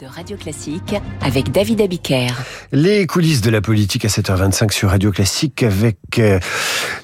de Radio Classique avec David Abiker. Les coulisses de la politique à 7h25 sur Radio Classique avec euh,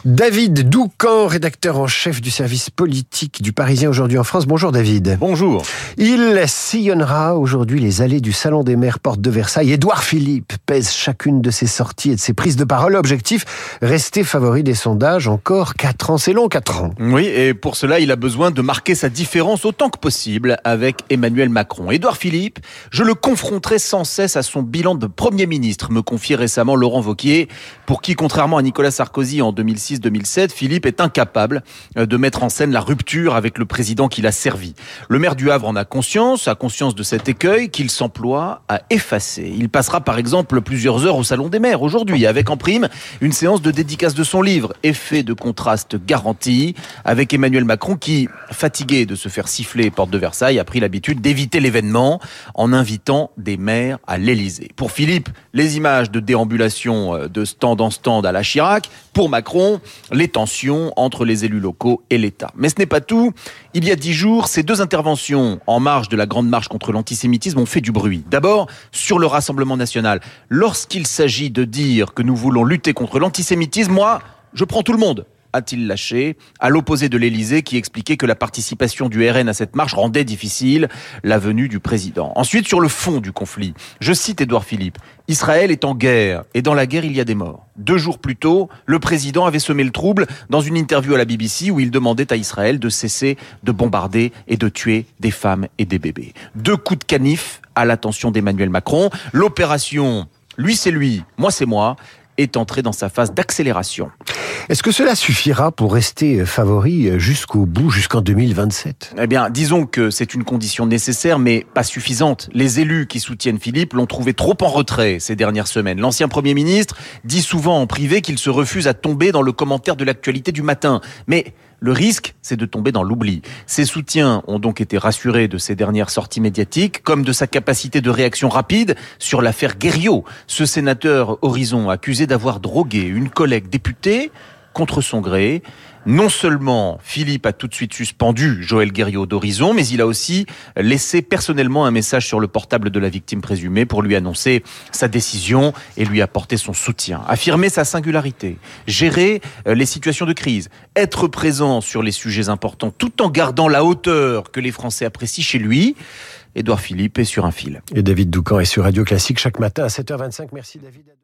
David Doucan, rédacteur en chef du service politique du Parisien aujourd'hui en France. Bonjour David. Bonjour. Il sillonnera aujourd'hui les allées du Salon des maires porte de Versailles. Édouard Philippe pèse chacune de ses sorties et de ses prises de parole. Objectif, rester favori des sondages encore 4 ans. C'est long 4 ans. Oui, et pour cela, il a besoin de marquer sa différence autant que possible avec Emmanuel Macron. Édouard Philippe, je le confronterai sans cesse à son bilan de Premier ministre, me confiait récemment Laurent Vauquier, pour qui, contrairement à Nicolas Sarkozy en 2006-2007, Philippe est incapable euh, de mettre en scène la rupture avec le président qu'il a servi. Le maire du Havre en a conscience, a conscience de cet écueil qu'il s'emploie à effacer. Il passera par exemple plusieurs heures au Salon des maires aujourd'hui, avec en prime une séance de dédicace de son livre, Effet de contraste garanti, avec Emmanuel Macron qui, fatigué de se faire siffler porte de Versailles, a pris l'habitude d'éviter l'événement en invitant des maires à l'Élysée. Pour Philippe, les images de déambulation euh, de stand en stand à la Chirac. Pour Macron, les tensions entre les élus locaux et l'État. Mais ce n'est pas tout. Il y a dix jours, ces deux interventions en marge de la grande marche contre l'antisémitisme ont fait du bruit. D'abord, sur le Rassemblement national. Lorsqu'il s'agit de dire que nous voulons lutter contre l'antisémitisme, moi, je prends tout le monde a-t-il lâché, à l'opposé de l'Élysée qui expliquait que la participation du RN à cette marche rendait difficile la venue du président. Ensuite, sur le fond du conflit, je cite Édouard Philippe, Israël est en guerre et dans la guerre il y a des morts. Deux jours plus tôt, le président avait semé le trouble dans une interview à la BBC où il demandait à Israël de cesser de bombarder et de tuer des femmes et des bébés. Deux coups de canif à l'attention d'Emmanuel Macron. L'opération lui c'est lui, moi c'est moi est entrée dans sa phase d'accélération. Est-ce que cela suffira pour rester favori jusqu'au bout, jusqu'en 2027 Eh bien, disons que c'est une condition nécessaire, mais pas suffisante. Les élus qui soutiennent Philippe l'ont trouvé trop en retrait ces dernières semaines. L'ancien Premier ministre dit souvent en privé qu'il se refuse à tomber dans le commentaire de l'actualité du matin. Mais le risque, c'est de tomber dans l'oubli. Ses soutiens ont donc été rassurés de ses dernières sorties médiatiques, comme de sa capacité de réaction rapide sur l'affaire Guerriot. Ce sénateur Horizon accusé d'avoir drogué une collègue députée contre son gré. Non seulement Philippe a tout de suite suspendu Joël Guerriot d'Horizon, mais il a aussi laissé personnellement un message sur le portable de la victime présumée pour lui annoncer sa décision et lui apporter son soutien. Affirmer sa singularité, gérer euh, les situations de crise, être présent sur les sujets importants tout en gardant la hauteur que les Français apprécient chez lui. Édouard Philippe est sur un fil. Et David Doucan est sur Radio Classique chaque matin à 7h25. Merci David.